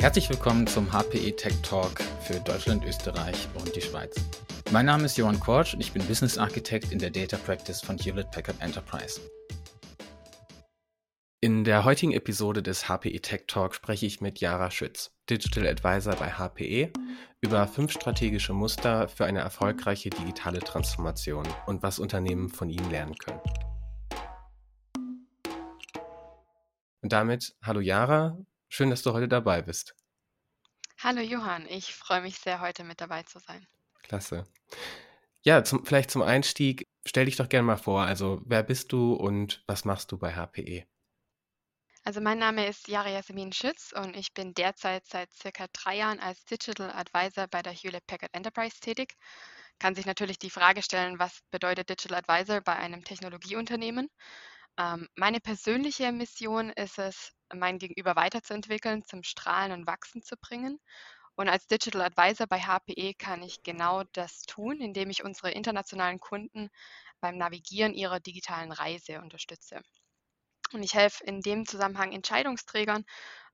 Herzlich willkommen zum HPE Tech Talk für Deutschland, Österreich und die Schweiz. Mein Name ist Johann Korsch und ich bin Business Architect in der Data Practice von Hewlett Packard Enterprise. In der heutigen Episode des HPE Tech Talk spreche ich mit Jara Schütz, Digital Advisor bei HPE, über fünf strategische Muster für eine erfolgreiche digitale Transformation und was Unternehmen von ihnen lernen können. Und damit, hallo Jara, schön, dass du heute dabei bist. Hallo Johann, ich freue mich sehr, heute mit dabei zu sein. Klasse. Ja, zum, vielleicht zum Einstieg, stell dich doch gerne mal vor. Also, wer bist du und was machst du bei HPE? Also, mein Name ist Jara Yasemin Schütz und ich bin derzeit seit circa drei Jahren als Digital Advisor bei der Hewlett Packard Enterprise tätig. Kann sich natürlich die Frage stellen, was bedeutet Digital Advisor bei einem Technologieunternehmen? Ähm, meine persönliche Mission ist es, mein Gegenüber weiterzuentwickeln, zum Strahlen und Wachsen zu bringen. Und als Digital Advisor bei HPE kann ich genau das tun, indem ich unsere internationalen Kunden beim Navigieren ihrer digitalen Reise unterstütze. Und ich helfe in dem Zusammenhang Entscheidungsträgern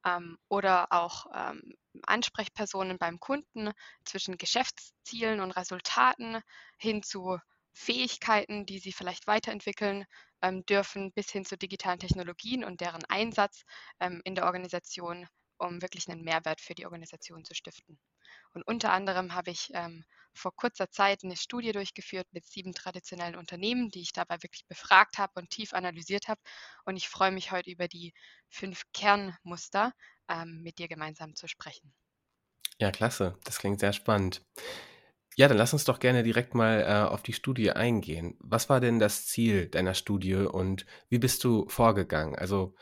ähm, oder auch ähm, Ansprechpersonen beim Kunden zwischen Geschäftszielen und Resultaten hin zu Fähigkeiten, die sie vielleicht weiterentwickeln ähm, dürfen, bis hin zu digitalen Technologien und deren Einsatz ähm, in der Organisation, um wirklich einen Mehrwert für die Organisation zu stiften. Und unter anderem habe ich ähm, vor kurzer Zeit eine Studie durchgeführt mit sieben traditionellen Unternehmen, die ich dabei wirklich befragt habe und tief analysiert habe. Und ich freue mich heute über die fünf Kernmuster ähm, mit dir gemeinsam zu sprechen. Ja, klasse. Das klingt sehr spannend. Ja, dann lass uns doch gerne direkt mal äh, auf die Studie eingehen. Was war denn das Ziel deiner Studie und wie bist du vorgegangen? Also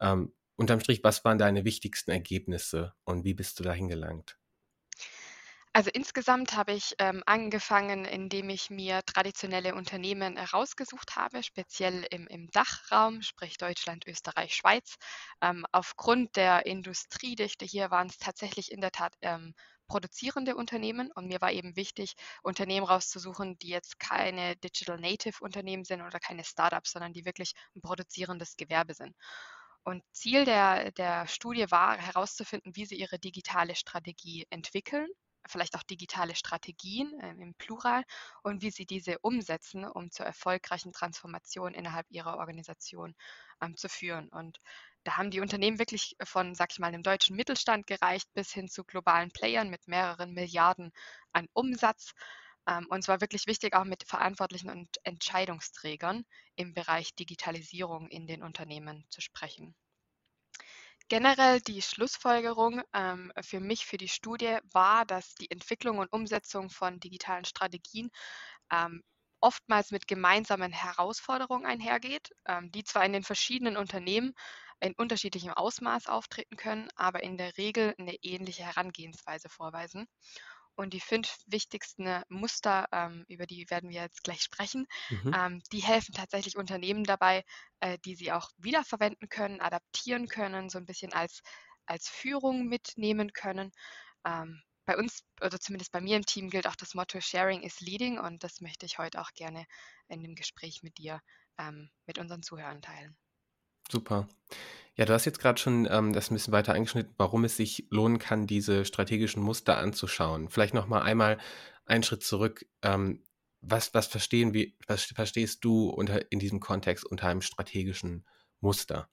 ähm, unterm Strich, was waren deine wichtigsten Ergebnisse und wie bist du dahin gelangt? Also insgesamt habe ich ähm, angefangen, indem ich mir traditionelle Unternehmen herausgesucht habe, speziell im, im Dachraum, sprich Deutschland, Österreich, Schweiz. Ähm, aufgrund der Industriedichte hier waren es tatsächlich in der Tat ähm, produzierende Unternehmen und mir war eben wichtig, Unternehmen rauszusuchen, die jetzt keine Digital Native Unternehmen sind oder keine Startups, sondern die wirklich ein produzierendes Gewerbe sind. Und Ziel der, der Studie war herauszufinden, wie sie ihre digitale Strategie entwickeln, vielleicht auch digitale Strategien äh, im Plural und wie sie diese umsetzen, um zur erfolgreichen Transformation innerhalb ihrer Organisation ähm, zu führen. Und da haben die Unternehmen wirklich von, sag ich mal, einem deutschen Mittelstand gereicht bis hin zu globalen Playern mit mehreren Milliarden an Umsatz. Ähm, und zwar wirklich wichtig, auch mit Verantwortlichen und Entscheidungsträgern im Bereich Digitalisierung in den Unternehmen zu sprechen. Generell die Schlussfolgerung ähm, für mich, für die Studie war, dass die Entwicklung und Umsetzung von digitalen Strategien ähm, oftmals mit gemeinsamen Herausforderungen einhergeht, ähm, die zwar in den verschiedenen Unternehmen in unterschiedlichem Ausmaß auftreten können, aber in der Regel eine ähnliche Herangehensweise vorweisen. Und die fünf wichtigsten Muster, ähm, über die werden wir jetzt gleich sprechen, mhm. ähm, die helfen tatsächlich Unternehmen dabei, äh, die sie auch wiederverwenden können, adaptieren können, so ein bisschen als, als Führung mitnehmen können. Ähm, bei uns, oder zumindest bei mir im Team, gilt auch das Motto Sharing is Leading und das möchte ich heute auch gerne in dem Gespräch mit dir, ähm, mit unseren Zuhörern teilen. Super. Ja, du hast jetzt gerade schon ähm, das ein bisschen weiter angeschnitten, warum es sich lohnen kann, diese strategischen Muster anzuschauen. Vielleicht noch mal einmal einen Schritt zurück. Ähm, was, was verstehen wir, was verstehst du unter, in diesem Kontext unter einem strategischen Muster?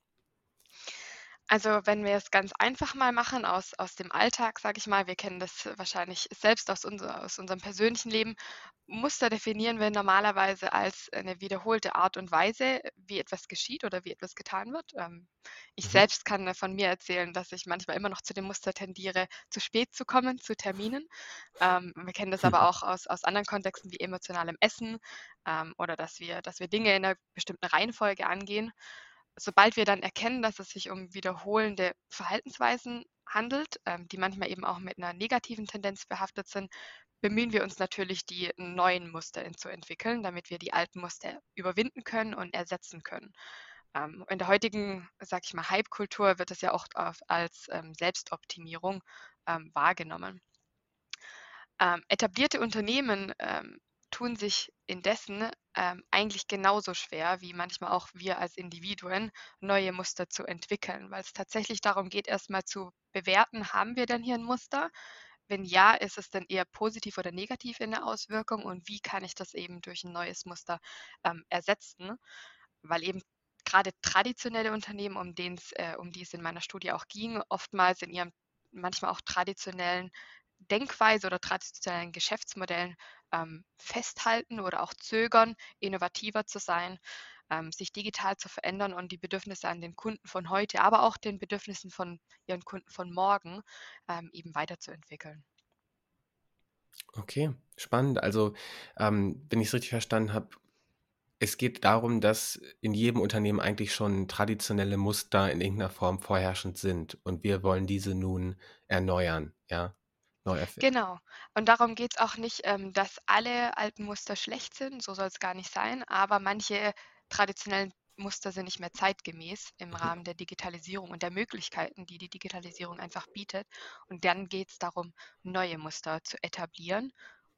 Also wenn wir es ganz einfach mal machen aus, aus dem Alltag, sage ich mal, wir kennen das wahrscheinlich selbst aus, unser, aus unserem persönlichen Leben. Muster definieren wir normalerweise als eine wiederholte Art und Weise, wie etwas geschieht oder wie etwas getan wird. Ähm, ich mhm. selbst kann von mir erzählen, dass ich manchmal immer noch zu dem Muster tendiere, zu spät zu kommen zu Terminen. Ähm, wir kennen das aber auch aus, aus anderen Kontexten wie emotionalem Essen ähm, oder dass wir, dass wir Dinge in einer bestimmten Reihenfolge angehen sobald wir dann erkennen, dass es sich um wiederholende Verhaltensweisen handelt, ähm, die manchmal eben auch mit einer negativen Tendenz behaftet sind, bemühen wir uns natürlich, die neuen Muster zu entwickeln, damit wir die alten Muster überwinden können und ersetzen können. Ähm, in der heutigen, sag ich mal, Hype-Kultur wird es ja auch als ähm, Selbstoptimierung ähm, wahrgenommen. Ähm, etablierte Unternehmen ähm, tun sich indessen ähm, eigentlich genauso schwer wie manchmal auch wir als Individuen, neue Muster zu entwickeln, weil es tatsächlich darum geht, erstmal zu bewerten, haben wir denn hier ein Muster? Wenn ja, ist es denn eher positiv oder negativ in der Auswirkung und wie kann ich das eben durch ein neues Muster ähm, ersetzen? Weil eben gerade traditionelle Unternehmen, um, äh, um die es in meiner Studie auch ging, oftmals in ihrem manchmal auch traditionellen Denkweise oder traditionellen Geschäftsmodellen ähm, festhalten oder auch zögern, innovativer zu sein, ähm, sich digital zu verändern und die Bedürfnisse an den Kunden von heute, aber auch den Bedürfnissen von ihren Kunden von morgen ähm, eben weiterzuentwickeln. Okay, spannend. Also, ähm, wenn ich es richtig verstanden habe, es geht darum, dass in jedem Unternehmen eigentlich schon traditionelle Muster in irgendeiner Form vorherrschend sind und wir wollen diese nun erneuern, ja? Neu erfinden. Genau. Und darum geht es auch nicht, ähm, dass alle alten Muster schlecht sind, so soll es gar nicht sein, aber manche traditionellen Muster sind nicht mehr zeitgemäß im mhm. Rahmen der Digitalisierung und der Möglichkeiten, die die Digitalisierung einfach bietet. Und dann geht es darum, neue Muster zu etablieren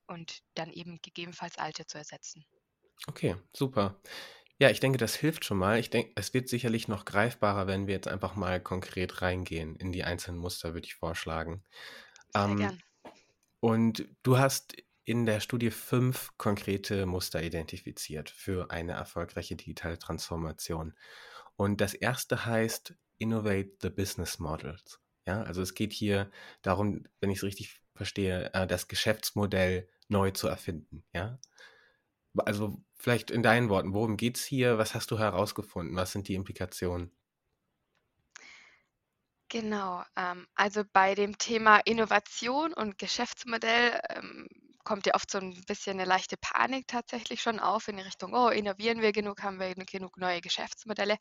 und dann eben gegebenenfalls alte zu ersetzen. Okay, super. Ja, ich denke, das hilft schon mal. Ich denke, es wird sicherlich noch greifbarer, wenn wir jetzt einfach mal konkret reingehen in die einzelnen Muster, würde ich vorschlagen. Sehr Ähm, gern. und du hast in der Studie fünf konkrete Muster identifiziert für eine erfolgreiche digitale Transformation. Und das erste heißt Innovate the Business Models. Ja, also es geht hier darum, wenn ich es richtig verstehe, äh, das Geschäftsmodell neu zu erfinden. Ja, also vielleicht in deinen Worten, worum geht es hier? Was hast du herausgefunden? Was sind die Implikationen? Genau, ähm, also bei dem Thema Innovation und Geschäftsmodell ähm, kommt ja oft so ein bisschen eine leichte Panik tatsächlich schon auf in die Richtung: „Oh, innovieren wir genug? Haben wir genug neue Geschäftsmodelle?“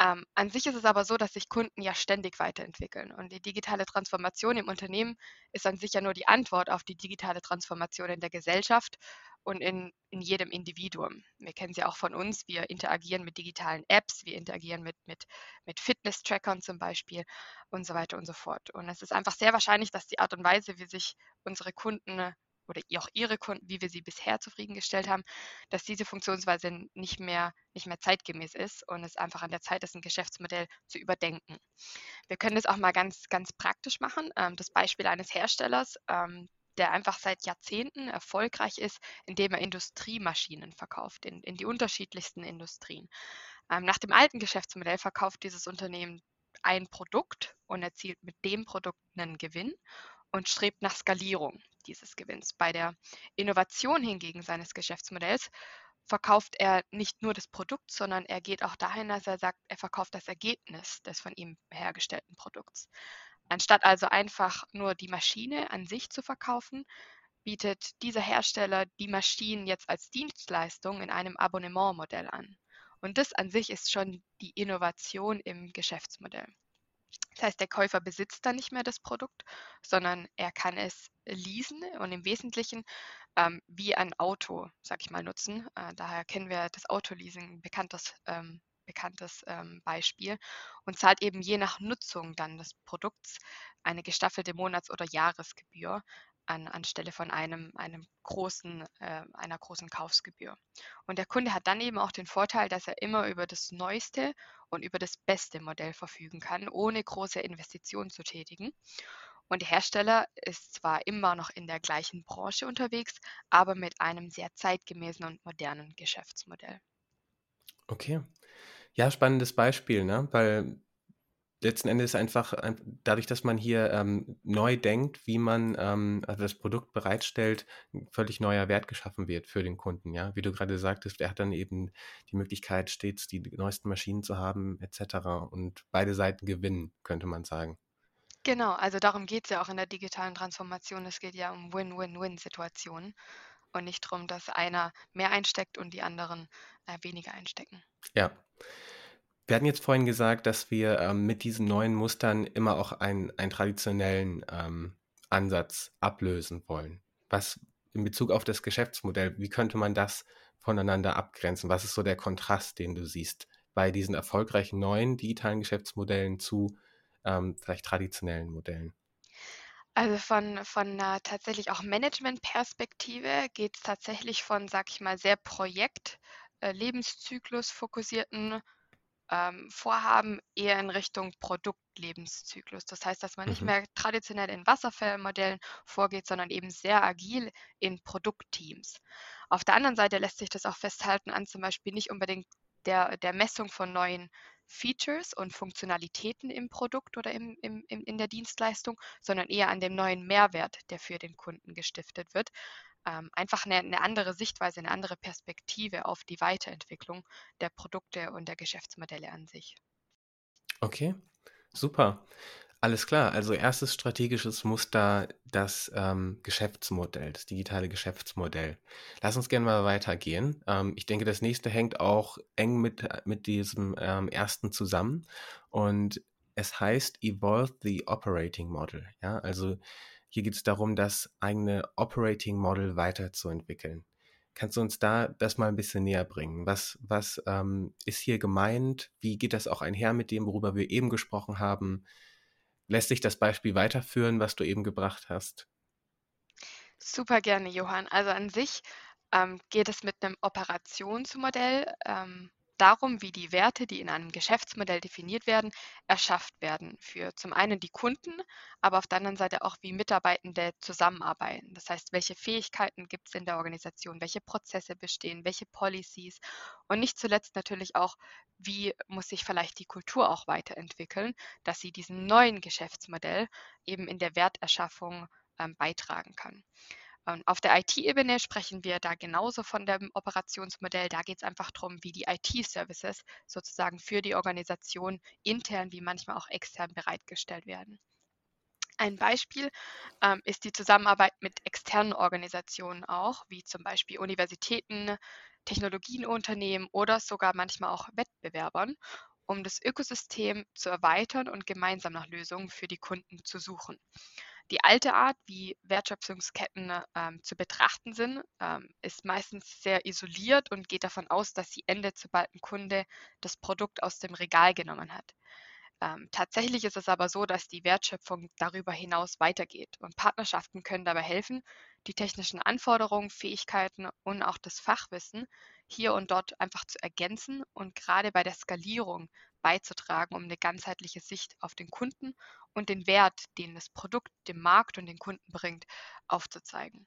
Ähm, an sich ist es aber so, dass sich Kunden ja ständig weiterentwickeln und die digitale Transformation im Unternehmen ist an sich ja nur die Antwort auf die digitale Transformation in der Gesellschaft und in, in jedem Individuum. Wir kennen sie auch von uns. Wir interagieren mit digitalen Apps, wir interagieren mit, mit, mit Fitness-Trackern zum Beispiel und so weiter und so fort. Und es ist einfach sehr wahrscheinlich, dass die Art und Weise, wie sich unsere Kunden oder auch Ihre Kunden, wie wir sie bisher zufriedengestellt haben, dass diese Funktionsweise nicht mehr, nicht mehr zeitgemäß ist und es einfach an der Zeit ist, ein Geschäftsmodell zu überdenken. Wir können das auch mal ganz, ganz praktisch machen. Ähm, das Beispiel eines Herstellers, ähm, der einfach seit Jahrzehnten erfolgreich ist, indem er Industriemaschinen verkauft, in, in die unterschiedlichsten Industrien. Ähm, nach dem alten Geschäftsmodell verkauft dieses Unternehmen ein Produkt und erzielt mit dem Produkt einen Gewinn und strebt nach Skalierung dieses Gewinns. Bei der Innovation hingegen seines Geschäftsmodells verkauft er nicht nur das Produkt, sondern er geht auch dahin, dass er sagt, er verkauft das Ergebnis des von ihm hergestellten Produkts. Anstatt also einfach nur die Maschine an sich zu verkaufen, bietet dieser Hersteller die Maschinen jetzt als Dienstleistung in einem Abonnementmodell an. Und das an sich ist schon die Innovation im Geschäftsmodell. Das heißt, der Käufer besitzt dann nicht mehr das Produkt, sondern er kann es leasen und im Wesentlichen ähm, wie ein Auto, sag ich mal, nutzen. Äh, daher kennen wir das Autoleasing, ein bekanntes, ähm, bekanntes ähm, Beispiel und zahlt eben je nach Nutzung dann des Produkts eine gestaffelte Monats- oder Jahresgebühr an, anstelle von einem, einem großen, äh, einer großen Kaufsgebühr. Und der Kunde hat dann eben auch den Vorteil, dass er immer über das neueste und über das beste Modell verfügen kann, ohne große Investitionen zu tätigen. Und der Hersteller ist zwar immer noch in der gleichen Branche unterwegs, aber mit einem sehr zeitgemäßen und modernen Geschäftsmodell. Okay. Ja, spannendes Beispiel, ne? Weil letzten Endes einfach dadurch, dass man hier ähm, neu denkt, wie man ähm, also das Produkt bereitstellt, ein völlig neuer Wert geschaffen wird für den Kunden. Ja, wie du gerade sagtest, er hat dann eben die Möglichkeit, stets die neuesten Maschinen zu haben, etc. Und beide Seiten gewinnen, könnte man sagen. Genau, also darum geht es ja auch in der digitalen Transformation. Es geht ja um Win-Win-Win-Situationen und nicht darum, dass einer mehr einsteckt und die anderen äh, weniger einstecken. Ja. Wir hatten jetzt vorhin gesagt, dass wir ähm, mit diesen neuen Mustern immer auch einen, einen traditionellen ähm, Ansatz ablösen wollen. Was in Bezug auf das Geschäftsmodell, wie könnte man das voneinander abgrenzen? Was ist so der Kontrast, den du siehst bei diesen erfolgreichen neuen digitalen Geschäftsmodellen zu ähm, vielleicht traditionellen Modellen? Also von von 'ner tatsächlich auch Managementperspektive geht's tatsächlich von, sage ich mal, sehr Projekt äh, Lebenszyklus-fokussierten, ähm, Vorhaben eher in Richtung Produktlebenszyklus. Das heißt, dass man nicht Mhm. mehr traditionell in Wasserfallmodellen vorgeht, sondern eben sehr agil in Produktteams. Auf der anderen Seite lässt sich das auch festhalten an zum Beispiel nicht unbedingt der der Messung von neuen Features und Funktionalitäten im Produkt oder im im in der Dienstleistung, sondern eher an dem neuen Mehrwert, der für den Kunden gestiftet wird. Ähm, einfach 'ne 'ne andere Sichtweise, 'ne andere Perspektive auf die Weiterentwicklung der Produkte und der Geschäftsmodelle an sich. Okay, super. Alles klar. Also, erstes strategisches Muster, das, ähm, Geschäftsmodell, das digitale Geschäftsmodell. Lass uns gerne mal weitergehen. Ähm, ich denke, das nächste hängt auch eng mit äh, mit diesem, ähm, 1. zusammen und es heißt „Evolve the Operating Model“, ja? Also, hier geht's darum, das eigene Operating Model weiterzuentwickeln. Kannst du uns da das mal 'n bisschen näher bringen? Was was, ähm, ist hier gemeint? Wie geht das auch einher mit dem, worüber wir eben gesprochen haben? Lässt sich das Beispiel weiterführen, was du eben gebracht hast? Super gerne, Johann. Also, an sich, ähm, geht es mit 'nem Operationsmodell, ähm, darum, wie die Werte, die in einem Geschäftsmodell definiert werden, erschafft werden für zum einen die Kunden, aber auf der anderen Seite auch, wie Mitarbeitende zusammenarbeiten. Das heißt, welche Fähigkeiten gibt's in der Organisation, welche Prozesse bestehen, welche Policies und nicht zuletzt natürlich auch, wie muss sich vielleicht die Kultur auch weiterentwickeln, dass sie diesem neuen Geschäftsmodell eben in der Werterschaffung, ähm, beitragen kann. Ähm, auf der IT-Ebene sprechen wir da genauso von dem Operationsmodell. Da geht's einfach drum, wie die IT-Services sozusagen für die Organisation intern wie manchmal auch extern bereitgestellt werden. Ein Beispiel, ähm, ist die Zusammenarbeit mit externen Organisationen auch, wie zum Beispiel Universitäten, Technologienunternehmen oder sogar manchmal auch Wettbewerbern, um das Ökosystem zu erweitern und gemeinsam nach Lösungen für die Kunden zu suchen. Die alte Art, wie Wertschöpfungsketten, ähm, zu betrachten sind, ähm, ist meistens sehr isoliert und geht davon aus, dass sie endet, sobald 'n Kunde das Produkt aus dem Regal genommen hat. Ähm, tatsächlich ist es aber so, dass die Wertschöpfung darüber hinaus weitergeht und Partnerschaften können dabei helfen, die technischen Anforderungen, Fähigkeiten und auch das Fachwissen hier und dort einfach zu ergänzen und grade bei der Skalierung beizutragen, um 'ne ganzheitliche Sicht auf den Kunden und den Wert, den das Produkt dem Markt und den Kunden bringt, aufzuzeigen.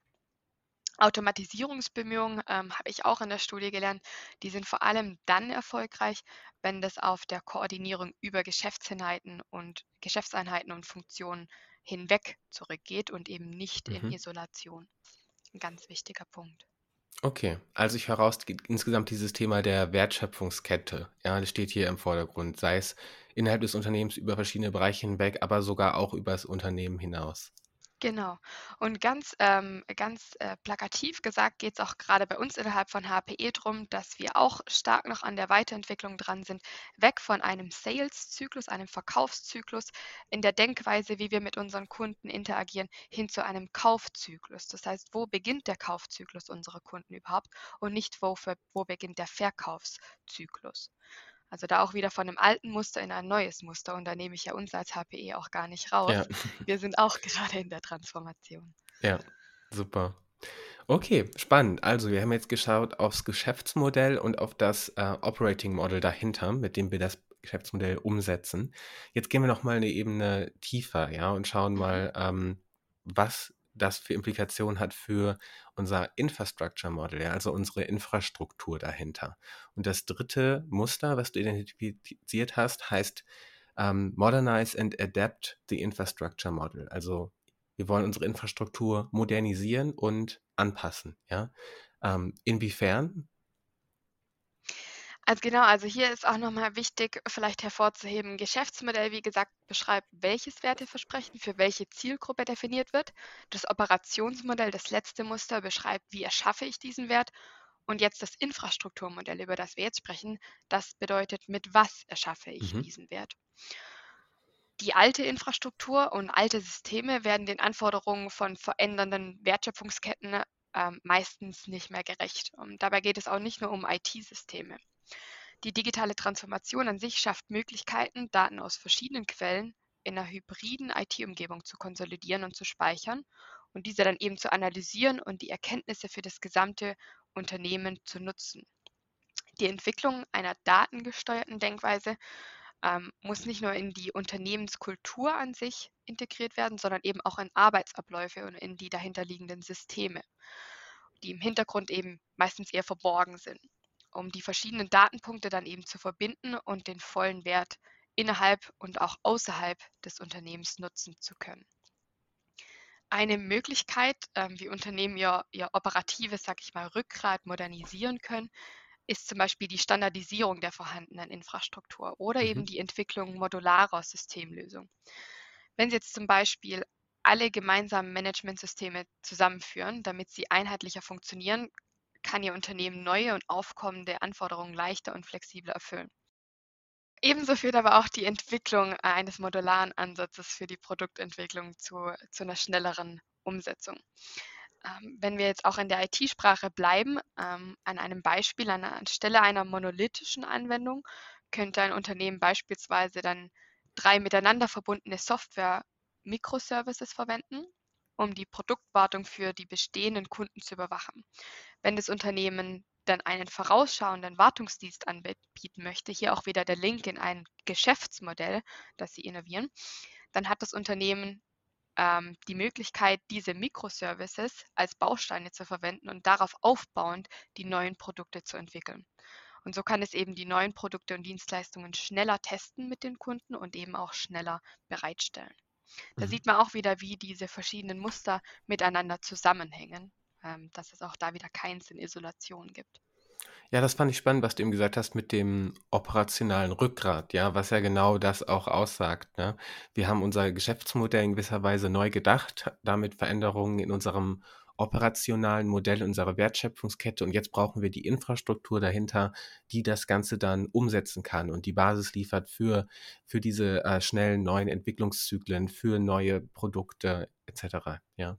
Automatisierungsbemühungen, ähm, habe ich auch in der Studie gelernt, die sind vor allem dann erfolgreich, wenn das auf der Koordinierung über Geschäftseinheiten und Geschäftseinheiten und Funktionen hinweg zurückgeht und eben nicht in Mhm. Isolation. 'N ganz wichtiger Punkt. Okay, also ich höre raus, insgesamt dieses Thema der Wertschöpfungskette, ja, das steht hier im Vordergrund, sei es innerhalb des Unternehmens über verschiedene Bereiche hinweg, aber sogar auch übers Unternehmen hinaus. Genau. Und ganz, ähm ganz, äh, plakativ gesagt geht's auch grade bei uns innerhalb von HPE drum, dass wir auch stark noch an der Weiterentwicklung dran sind, weg von einem Sales-Zyklus, einem Verkaufszyklus in der Denkweise, wie wir mit unseren Kunden interagieren, hin zu einem Kaufzyklus. Das heißt, wo beginnt der Kaufzyklus unserer Kunden überhaupt und nicht wo ver wo beginnt der Verkaufszyklus? Also, da auch wieder von 'nem alten Muster in ein neues Muster und da nehme ich ja uns als HPE auch gar nicht raus. Ja. Wir sind auch gerade in der Transformation. Ja, super. Okay, spannend. Also, wir haben jetzt geschaut aufs Geschäftsmodell und auf das, äh, Operating Model dahinter, mit dem wir das Geschäftsmodell umsetzen. Jetzt gehen wir noch mal 'ne Ebene tiefer, ja, und schauen Mhm. mal, ähm, was das für Implikationen hat für unser Infrastructure Model, ja, also unsere Infrastruktur dahinter. Und das 3. Muster, was du identifiziert hast, heißt, ähm, „Modernize and adapt the infrastructure model“. Also, wir wollen unsere Infrastruktur modernisieren und anpassen, ja? Ähm, inwiefern? Also, genau, also hier ist auch noch mal wichtig, vielleicht hervorzuheben, Geschäftsmodell, wie gesagt, beschreibt, welches Werteversprechen für welche Zielgruppe definiert wird. Das Operationsmodell, das letzte Muster, beschreibt, wie erschaffe ich diesen Wert. Und jetzt das Infrastrukturmodell, über das wir jetzt sprechen, das bedeutet, mit was erschaffe ich Mhm. diesen Wert? Die alte Infrastruktur und alte Systeme werden den Anforderungen von verändernden Wertschöpfungsketten, ähm, meistens nicht mehr gerecht. Und dabei geht es auch nicht nur um IT-Systeme. Die digitale Transformation an sich schafft Möglichkeiten, Daten aus verschiedenen Quellen in einer hybriden IT-Umgebung zu konsolidieren und zu speichern und diese dann eben zu analysieren und die Erkenntnisse für das gesamte Unternehmen zu nutzen. Die Entwicklung einer datengesteuerten Denkweise ähm, muss nicht nur in die Unternehmenskultur an sich integriert werden, sondern eben auch in Arbeitsabläufe und in die dahinterliegenden Systeme, die im Hintergrund eben meistens eher verborgen sind, um die verschiedenen Datenpunkte dann eben zu verbinden und den vollen Wert innerhalb und auch außerhalb des Unternehmens nutzen zu können. Eine Möglichkeit, ähm, wie Unternehmen ihr, ihr operatives, sag ich mal, Rückgrat modernisieren können, ist zum Beispiel die Standardisierung der vorhandenen Infrastruktur oder mhm. eben die Entwicklung modularer Systemlösungen. Wenn Sie jetzt zum Beispiel alle gemeinsamen Managementsysteme zusammenführen, damit sie einheitlicher funktionieren, kann Ihr Unternehmen neue und aufkommende Anforderungen leichter und flexibler erfüllen. Ebenso führt aber auch die Entwicklung eines modularen Ansatzes für die Produktentwicklung zu, zu einer schnelleren Umsetzung. Ähm, wenn wir jetzt auch in der IT-Sprache bleiben, ähm, an einem Beispiel, an, anstelle einer monolithischen Anwendung, könnte ein Unternehmen beispielsweise dann drei miteinander verbundene Software-Microservices verwenden, um die Produktwartung für die bestehenden Kunden zu überwachen. Wenn das Unternehmen dann einen vorausschauenden Wartungsdienst anbieten möchte, hier auch wieder der Link in ein Geschäftsmodell, das sie innovieren, dann hat das Unternehmen ähm, die Möglichkeit, diese Microservices als Bausteine zu verwenden und darauf aufbauend die neuen Produkte zu entwickeln. Und so kann es eben die neuen Produkte und Dienstleistungen schneller testen mit den Kunden und eben auch schneller bereitstellen. Da mhm. sieht man auch wieder, wie diese verschiedenen Muster miteinander zusammenhängen, ähm, dass es auch da wieder keins in Isolation gibt. Ja, das fand ich spannend, was du eben gesagt hast mit dem operationalen Rückgrat, ja, was ja genau das auch aussagt. Ne? Wir haben unser Geschäftsmodell in gewisser Weise neu gedacht, damit Veränderungen in unserem operationalen Modell, unserer Wertschöpfungskette und jetzt brauchen wir die Infrastruktur dahinter, die das Ganze dann umsetzen kann und die Basis liefert für, für diese äh, schnellen neuen Entwicklungszyklen, für neue Produkte etc. Ja.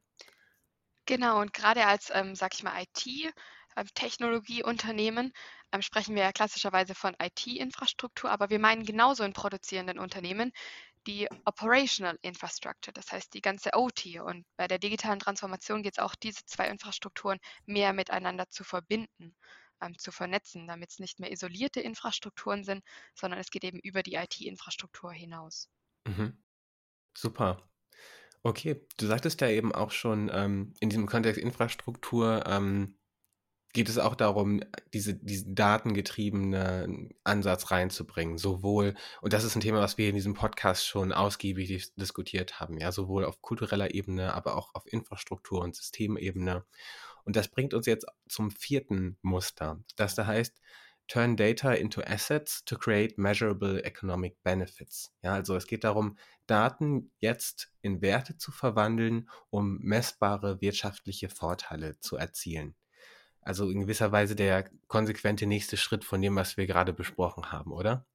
Genau, und gerade als, ähm, sag ich mal, IT ähm, Technologieunternehmen ähm, sprechen wir ja klassischerweise von IT-Infrastruktur, aber wir meinen genauso in produzierenden Unternehmen die Operational Infrastructure, das heißt die ganze OT. Und bei der digitalen Transformation geht es auch, diese zwei Infrastrukturen mehr miteinander zu verbinden, ähm, zu vernetzen, damit es nicht mehr isolierte Infrastrukturen sind, sondern es geht eben über die IT-Infrastruktur hinaus. Mhm. Super. Okay, du sagtest ja eben auch schon ähm, in diesem Kontext Infrastruktur, ähm, geht es auch darum, diese, diesen datengetriebenen Ansatz reinzubringen. Sowohl, und das ist ein Thema, was wir in diesem Podcast schon ausgiebig diskutiert haben, ja, sowohl auf kultureller Ebene, aber auch auf Infrastruktur- und Systemebene. Und das bringt uns jetzt zum vierten Muster, das da heißt, Turn Data into Assets to create measurable economic benefits. Ja, also es geht darum, Daten jetzt in Werte zu verwandeln, um messbare wirtschaftliche Vorteile zu erzielen. Also in gewisser Weise der konsequente nächste Schritt von dem, was wir gerade besprochen haben, oder?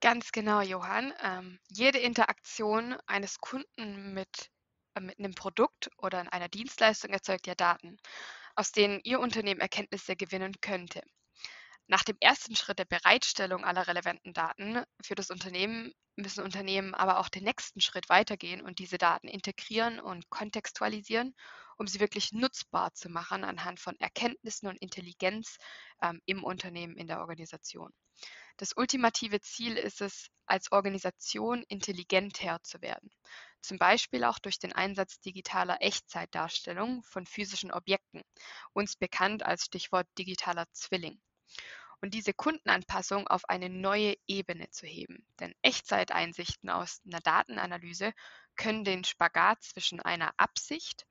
Ganz genau, Johann. Ähm, jede Interaktion eines Kunden mit, äh, mit einem Produkt oder einer Dienstleistung erzeugt ja Daten, aus denen Ihr Unternehmen Erkenntnisse gewinnen könnte. Nach dem ersten Schritt der Bereitstellung aller relevanten Daten für das Unternehmen müssen Unternehmen aber auch den nächsten Schritt weitergehen und diese Daten integrieren und kontextualisieren um sie wirklich nutzbar zu machen anhand von Erkenntnissen und Intelligenz ähm, im Unternehmen, in der Organisation. Das ultimative Ziel ist es, als Organisation intelligenter zu werden. Zum Beispiel auch durch den Einsatz digitaler Echtzeitdarstellung von physischen Objekten, uns bekannt als Stichwort digitaler Zwilling und diese Kundenanpassung auf eine neue Ebene zu heben. Denn Echtzeiteinsichten aus einer Datenanalyse können den Spagat zwischen einer Absicht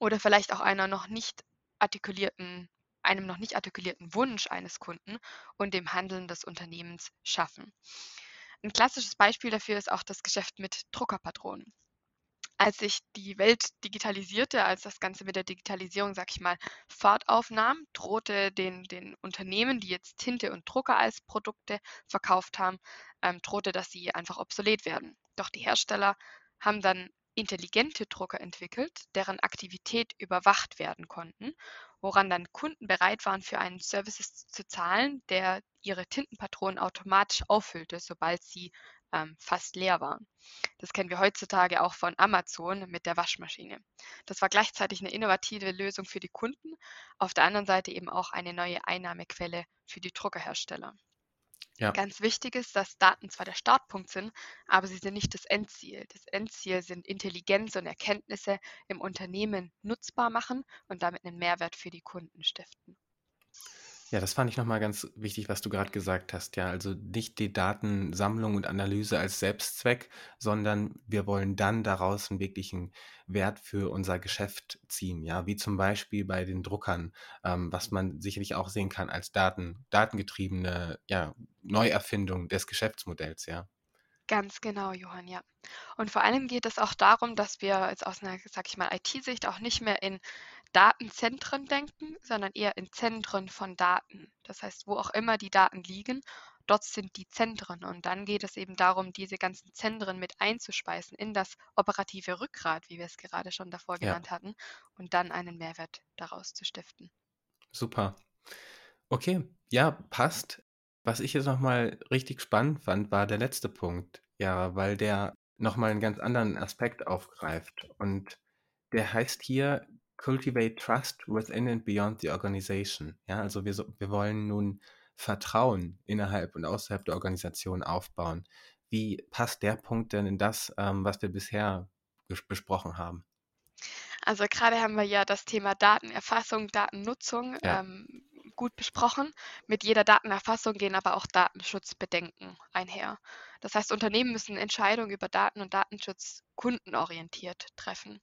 oder vielleicht auch einer noch nicht artikulierten einem noch nicht artikulierten Wunsch eines Kunden und dem Handeln des Unternehmens schaffen. Ein klassisches Beispiel dafür ist auch das Geschäft mit Druckerpatronen. Als sich die Welt digitalisierte, als das Ganze mit der Digitalisierung, sag ich mal, Fahrt aufnahm, drohte den, den Unternehmen, die jetzt Tinte und Drucker als Produkte verkauft haben, ähm, drohte, dass sie einfach obsolet werden. Doch die Hersteller haben dann intelligente Drucker entwickelt, deren Aktivität überwacht werden konnten, woran dann Kunden bereit waren, für einen Service zu zahlen, der ihre Tintenpatronen automatisch auffüllte, sobald sie ähm, fast leer waren. Das kennen wir heutzutage auch von Amazon mit der Waschmaschine. Das war gleichzeitig eine innovative Lösung für die Kunden, auf der anderen Seite eben auch eine neue Einnahmequelle für die Druckerhersteller. Ja. Ganz wichtig ist, dass Daten zwar der Startpunkt sind, aber sie sind nicht das Endziel. Das Endziel sind Intelligenz und Erkenntnisse im Unternehmen nutzbar machen und damit einen Mehrwert für die Kunden stiften. Ja, das fand ich nochmal ganz wichtig, was du gerade gesagt hast. Ja, also nicht die Datensammlung und Analyse als Selbstzweck, sondern wir wollen dann daraus einen wirklichen Wert für unser Geschäft ziehen. Ja, wie zum Beispiel bei den Druckern, ähm, was man sicherlich auch sehen kann als Daten, datengetriebene ja, Neuerfindung des Geschäftsmodells. Ja. Ganz genau, Johann, ja. Und vor allem geht es auch darum, dass wir jetzt aus einer, sag ich mal, IT-Sicht auch nicht mehr in Datenzentren denken, sondern eher in Zentren von Daten. Das heißt, wo auch immer die Daten liegen, dort sind die Zentren. Und dann geht es eben darum, diese ganzen Zentren mit einzuspeisen in das operative Rückgrat, wie wir es gerade schon davor ja. genannt hatten, und dann einen Mehrwert daraus zu stiften. Super. Okay, ja, passt. Was ich jetzt nochmal richtig spannend fand, war der letzte Punkt. Ja, weil der nochmal einen ganz anderen Aspekt aufgreift. Und der heißt hier cultivate trust within and beyond the organization. Ja, also wir, wir wollen nun Vertrauen innerhalb und außerhalb der Organisation aufbauen. Wie passt der Punkt denn in das, ähm, was wir bisher besprochen haben? Also gerade haben wir ja das Thema Datenerfassung, Datennutzung ja. ähm, gut besprochen. Mit jeder Datenerfassung gehen aber auch Datenschutzbedenken einher. Das heißt, Unternehmen müssen Entscheidungen über Daten und Datenschutz kundenorientiert treffen.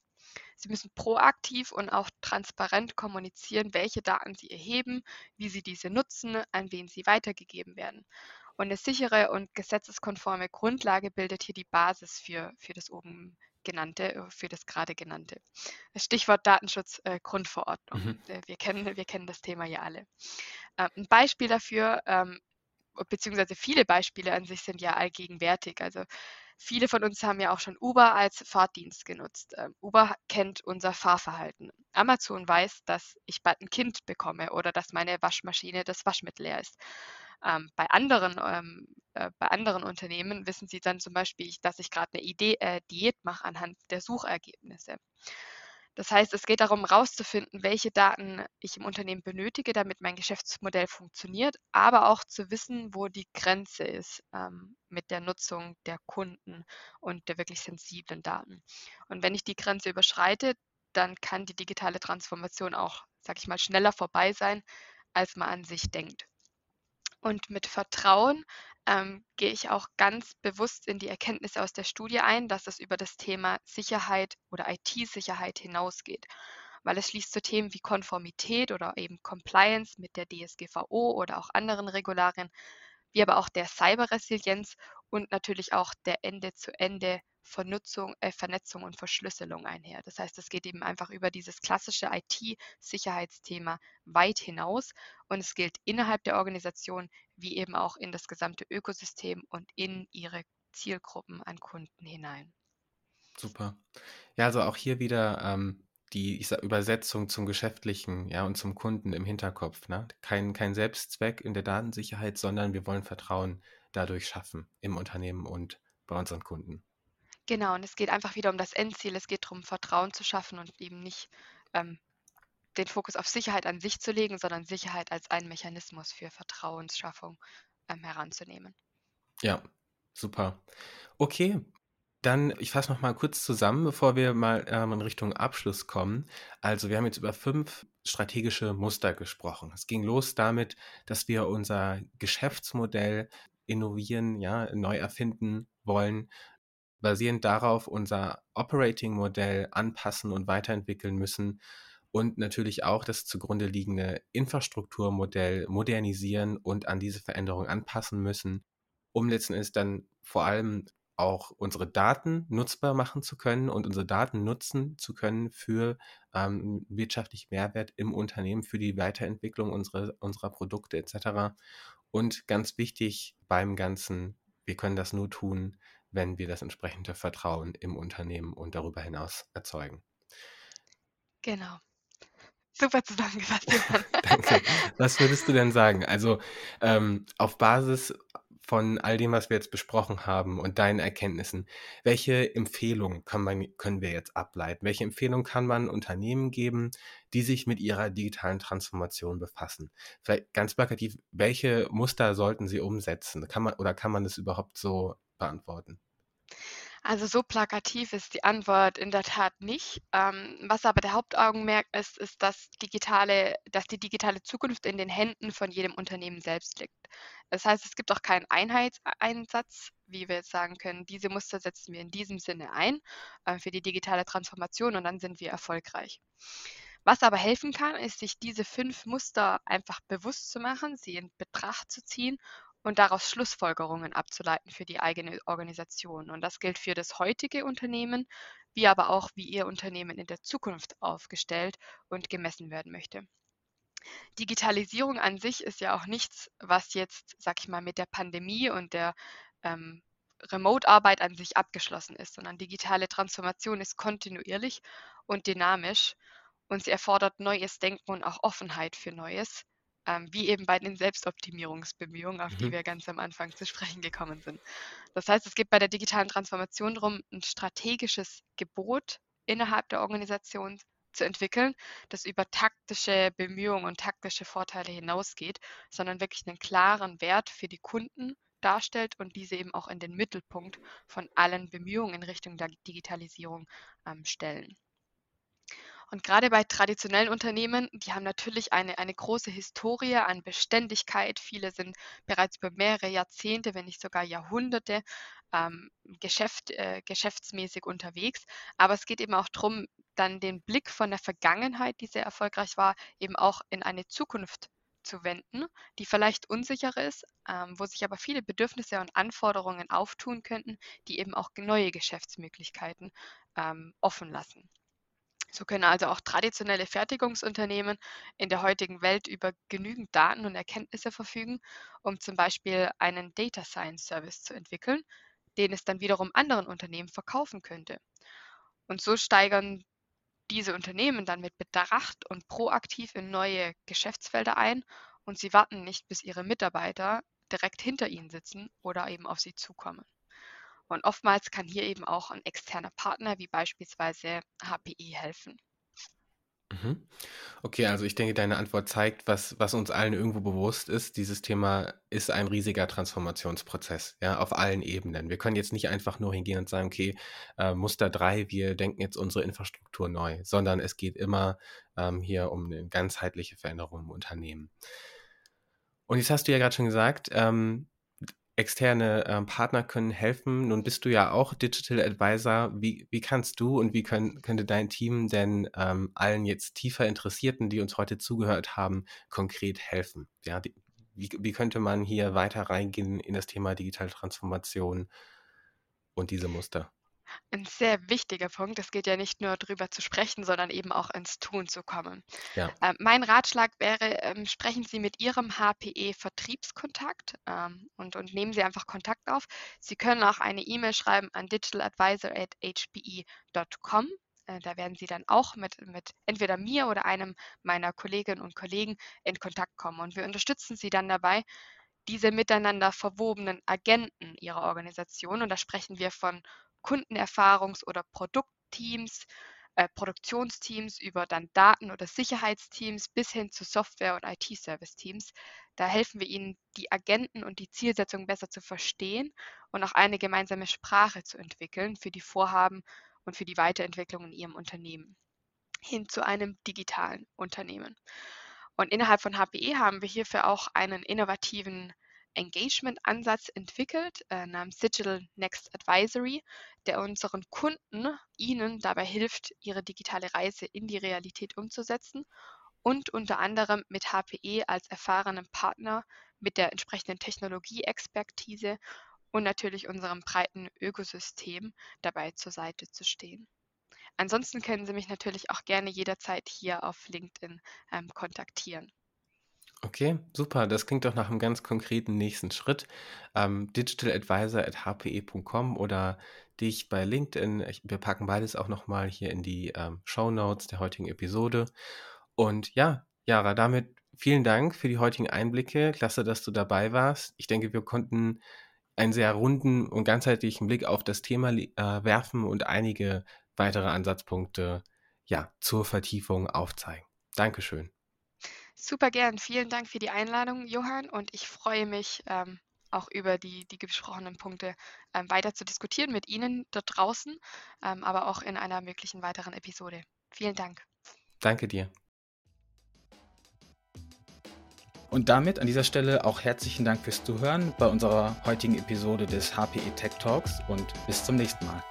Sie müssen proaktiv und auch transparent kommunizieren, welche Daten Sie erheben, wie Sie diese nutzen, an wen sie weitergegeben werden. Und eine sichere und gesetzeskonforme Grundlage bildet hier die Basis für, für das oben genannte, äh, für das gerade genannte. Stichwort Datenschutz äh. Mhm. Äh, wir, kennen, wir kennen das Thema ja alle. Ähm, ein Beispiel dafür, ähm, beziehungsweise viele Beispiele an sich sind ja allgegenwärtig. Also Viele von uns haben ja auch schon Uber als Fahrtdienst genutzt. Ähm, Uber kennt unser Fahrverhalten. Amazon weiß, dass ich bald ein Kind bekomme oder dass meine Waschmaschine das Waschmittel leer ist. Ähm, bei, anderen, ähm, äh, bei anderen Unternehmen wissen sie dann zum Beispiel, dass ich gerade eine Idee, äh, Diät mache anhand der Suchergebnisse. Das heißt, es geht darum, herauszufinden, welche Daten ich im Unternehmen benötige, damit mein Geschäftsmodell funktioniert, aber auch zu wissen, wo die Grenze ist ähm, mit der Nutzung der Kunden und der wirklich sensiblen Daten. Und wenn ich die Grenze überschreite, dann kann die digitale Transformation auch, sag ich mal, schneller vorbei sein, als man an sich denkt. Und mit Vertrauen ähm, gehe ich auch ganz bewusst in die Erkenntnisse aus der Studie ein, dass es über das Thema Sicherheit oder IT-Sicherheit hinausgeht, weil es schließt zu Themen wie Konformität oder eben Compliance mit der DSGVO oder auch anderen Regularien, wie aber auch der Cyberresilienz und natürlich auch der Ende-zu-Ende Vernutzung, äh, Vernetzung und Verschlüsselung einher. Das heißt, es geht eben einfach über dieses klassische IT-Sicherheitsthema weit hinaus und es gilt innerhalb der Organisation wie eben auch in das gesamte Ökosystem und in ihre Zielgruppen an Kunden hinein. Super. Ja, also auch hier wieder ähm, die sag, Übersetzung zum Geschäftlichen ja, und zum Kunden im Hinterkopf. Ne? Kein, kein Selbstzweck in der Datensicherheit, sondern wir wollen Vertrauen dadurch schaffen im Unternehmen und bei unseren Kunden. Genau, und es geht einfach wieder um das Endziel. Es geht darum, Vertrauen zu schaffen und eben nicht ähm, den Fokus auf Sicherheit an sich zu legen, sondern Sicherheit als einen Mechanismus für Vertrauensschaffung ähm, heranzunehmen. Ja, super. Okay, dann, ich fasse noch mal kurz zusammen, bevor wir mal ähm, in Richtung Abschluss kommen. Also, wir haben jetzt über fünf strategische Muster gesprochen. Es ging los damit, dass wir unser Geschäftsmodell innovieren, ja, neu erfinden wollen, basierend darauf unser Operating-Modell anpassen und weiterentwickeln müssen und natürlich auch das zugrunde liegende Infrastrukturmodell modernisieren und an diese Veränderung anpassen müssen, um letzten Endes dann vor allem auch unsere Daten nutzbar machen zu können und unsere Daten nutzen zu können für ähm, wirtschaftlichen Mehrwert im Unternehmen, für die Weiterentwicklung unserer, unserer Produkte etc. Und ganz wichtig beim Ganzen, wir können das nur tun, wenn wir das entsprechende Vertrauen im Unternehmen und darüber hinaus erzeugen. Genau. Super zusammengefasst, Danke. Was würdest du denn sagen? Also ähm, auf Basis von all dem, was wir jetzt besprochen haben und deinen Erkenntnissen, welche Empfehlungen können wir jetzt ableiten? Welche Empfehlungen kann man Unternehmen geben, die sich mit ihrer digitalen Transformation befassen? Vielleicht ganz plakativ, welche Muster sollten sie umsetzen? Kann man, oder kann man das überhaupt so beantworten? Also so plakativ ist die Antwort in der Tat nicht. Ähm, was aber der Hauptaugenmerk ist, ist, dass, digitale, dass die digitale Zukunft in den Händen von jedem Unternehmen selbst liegt. Das heißt, es gibt auch keinen Einheitseinsatz, wie wir jetzt sagen können, diese Muster setzen wir in diesem Sinne ein äh, für die digitale Transformation und dann sind wir erfolgreich. Was aber helfen kann, ist, sich diese fünf Muster einfach bewusst zu machen, sie in Betracht zu ziehen und daraus Schlussfolgerungen abzuleiten für die eigene Organisation. Und das gilt für das heutige Unternehmen, wie aber auch, wie Ihr Unternehmen in der Zukunft aufgestellt und gemessen werden möchte. Digitalisierung an sich ist ja auch nichts, was jetzt, sag ich mal, mit der Pandemie und der ähm, Remote-Arbeit an sich abgeschlossen ist, sondern digitale Transformation ist kontinuierlich und dynamisch und sie erfordert neues Denken und auch Offenheit für Neues, ähm, wie eben bei den Selbstoptimierungsbemühungen, auf die Mhm. wir ganz am Anfang zu sprechen gekommen sind. Das heißt, es geht bei der digitalen Transformation darum, ein strategisches Gebot innerhalb der Organisation zu entwickeln, das über taktische Bemühungen und taktische Vorteile hinausgeht, sondern wirklich einen klaren Wert für die Kunden darstellt und diese eben auch in den Mittelpunkt von allen Bemühungen in Richtung der Digitalisierung ähm, stellen. Und gerade bei traditionellen Unternehmen, die haben natürlich eine, eine große Historie an Beständigkeit. Viele sind bereits über mehrere Jahrzehnte, wenn nicht sogar Jahrhunderte ähm, Geschäft, äh, geschäftsmäßig unterwegs. Aber es geht eben auch darum, dann den Blick von der Vergangenheit, die sehr erfolgreich war, eben auch in eine Zukunft zu wenden, die vielleicht unsicher ist, ähm, wo sich aber viele Bedürfnisse und Anforderungen auftun könnten, die eben auch neue Geschäftsmöglichkeiten ähm, offen lassen. So können also auch traditionelle Fertigungsunternehmen in der heutigen Welt über genügend Daten und Erkenntnisse verfügen, um zum Beispiel einen Data Science Service zu entwickeln, den es dann wiederum anderen Unternehmen verkaufen könnte. Und so steigern diese Unternehmen dann mit Bedacht und proaktiv in neue Geschäftsfelder ein und sie warten nicht, bis ihre Mitarbeiter direkt hinter ihnen sitzen oder eben auf sie zukommen. Und oftmals kann hier eben auch ein externer Partner wie beispielsweise HPE helfen. Mhm. Okay, also ich denke, deine Antwort zeigt, was, was uns allen irgendwo bewusst ist. Dieses Thema ist ein riesiger Transformationsprozess, ja, auf allen Ebenen. Wir können jetzt nicht einfach nur hingehen und sagen, okay, äh, Muster 3, wir denken jetzt unsere Infrastruktur neu, sondern es geht immer ähm, hier um eine ganzheitliche Veränderung im Unternehmen. Und jetzt hast du ja gerade schon gesagt, ähm, externe ähm, Partner können helfen. Nun bist du ja auch Digital Advisor. Wie, wie kannst du und wie können, könnte dein Team denn ähm, allen jetzt tiefer Interessierten, die uns heute zugehört haben, konkret helfen? Ja, die, wie, wie könnte man hier weiter reingehen in das Thema digitale Transformation und diese Muster? Ein sehr wichtiger Punkt. Es geht ja nicht nur darüber zu sprechen, sondern eben auch ins Tun zu kommen. Ja. Ähm, mein Ratschlag wäre, ähm, sprechen Sie mit Ihrem HPE-Vertriebskontakt ähm, und, und nehmen Sie einfach Kontakt auf. Sie können auch eine E-Mail schreiben an digitaladvisor.hpe.com. Äh, da werden Sie dann auch mit, mit entweder mir oder einem meiner Kolleginnen und Kollegen in Kontakt kommen. Und wir unterstützen Sie dann dabei, diese miteinander verwobenen Agenten Ihrer Organisation, und da sprechen wir von Kundenerfahrungs- oder Produktteams, äh, Produktionsteams, über dann Daten- oder Sicherheitsteams bis hin zu Software- und IT-Service-Teams. Da helfen wir Ihnen, die Agenten und die Zielsetzung besser zu verstehen und auch eine gemeinsame Sprache zu entwickeln für die Vorhaben und für die Weiterentwicklung in Ihrem Unternehmen hin zu einem digitalen Unternehmen. Und innerhalb von HPE haben wir hierfür auch einen innovativen Engagement-Ansatz entwickelt äh, namens Digital Next Advisory, der unseren Kunden, Ihnen dabei hilft, ihre digitale Reise in die Realität umzusetzen und unter anderem mit HPE als erfahrenem Partner mit der entsprechenden Technologieexpertise und natürlich unserem breiten Ökosystem dabei zur Seite zu stehen. Ansonsten können Sie mich natürlich auch gerne jederzeit hier auf LinkedIn ähm, kontaktieren. Okay, super. Das klingt doch nach einem ganz konkreten nächsten Schritt. Ähm, digitaladvisor.hpe.com oder dich bei LinkedIn. Ich, wir packen beides auch nochmal hier in die ähm, Show Notes der heutigen Episode. Und ja, Jara, damit vielen Dank für die heutigen Einblicke. Klasse, dass du dabei warst. Ich denke, wir konnten einen sehr runden und ganzheitlichen Blick auf das Thema äh, werfen und einige weitere Ansatzpunkte ja, zur Vertiefung aufzeigen. Dankeschön. Super gern. Vielen Dank für die Einladung, Johann. Und ich freue mich, ähm, auch über die, die besprochenen Punkte ähm, weiter zu diskutieren mit Ihnen da draußen, ähm, aber auch in einer möglichen weiteren Episode. Vielen Dank. Danke dir. Und damit an dieser Stelle auch herzlichen Dank fürs Zuhören bei unserer heutigen Episode des HPE Tech Talks und bis zum nächsten Mal.